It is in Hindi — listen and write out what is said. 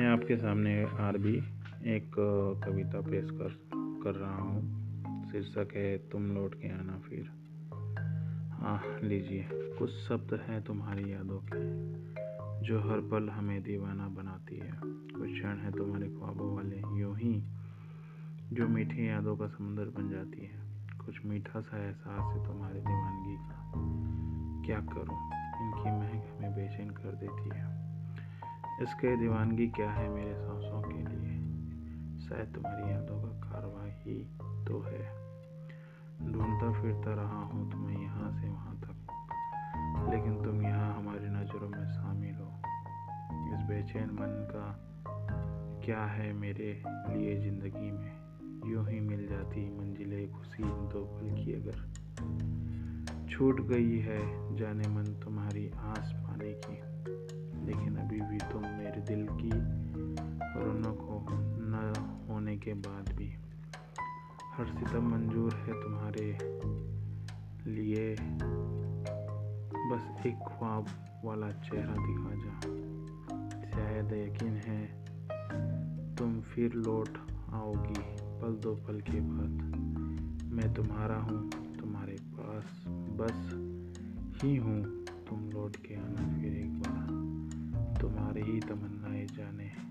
आपके सामने आर भी एक कविता पेश कर कर रहा हूँ। शीर्षक है, तुम लौट के आना फिर। हाँ लीजिए, कुछ शब्द हैं तुम्हारी यादों के, जो हर पल हमें दीवाना बनाती है। कुछ क्षण है तुम्हारे ख्वाबों वाले, यूँ ही, जो मीठी यादों का समुंदर बन जाती है। कुछ मीठा सा एहसास है तुम्हारी दीवानगी का। क्या करूँ? इनकी महक हमें बेचैन कर देती है। इसके दीवानगी क्या है मेरे सांसों के लिए? शायद तुम्हारी यादों का कारवा ही तो है। ढूंढता फिरता रहा हूँ तुम्हें यहाँ से वहाँ तक। लेकिन तुम यहाँ हमारी नज़रों में शामिल हो। इस बेचैन मन का क्या है मेरे लिए ज़िंदगी में? यूँ ही मिल जाती मंजिलें खुशी दो पल की अगर। छूट गई है जाने मन तुम्हारी आस पाने की। दिल की रौनक हो न होने के बाद भी। हर सितम मंजूर है तुम्हारे लिए। बस एक ख्वाब वाला चेहरा दिखा जा। शायद यकीन है तुम फिर लौट आओगी पल दो पल के बाद। मैं तुम्हारा हूँ, तुम्हारे पास बस ही हूँ, तुम लौट के आना फिर। बार तमन्नाएँ जाने।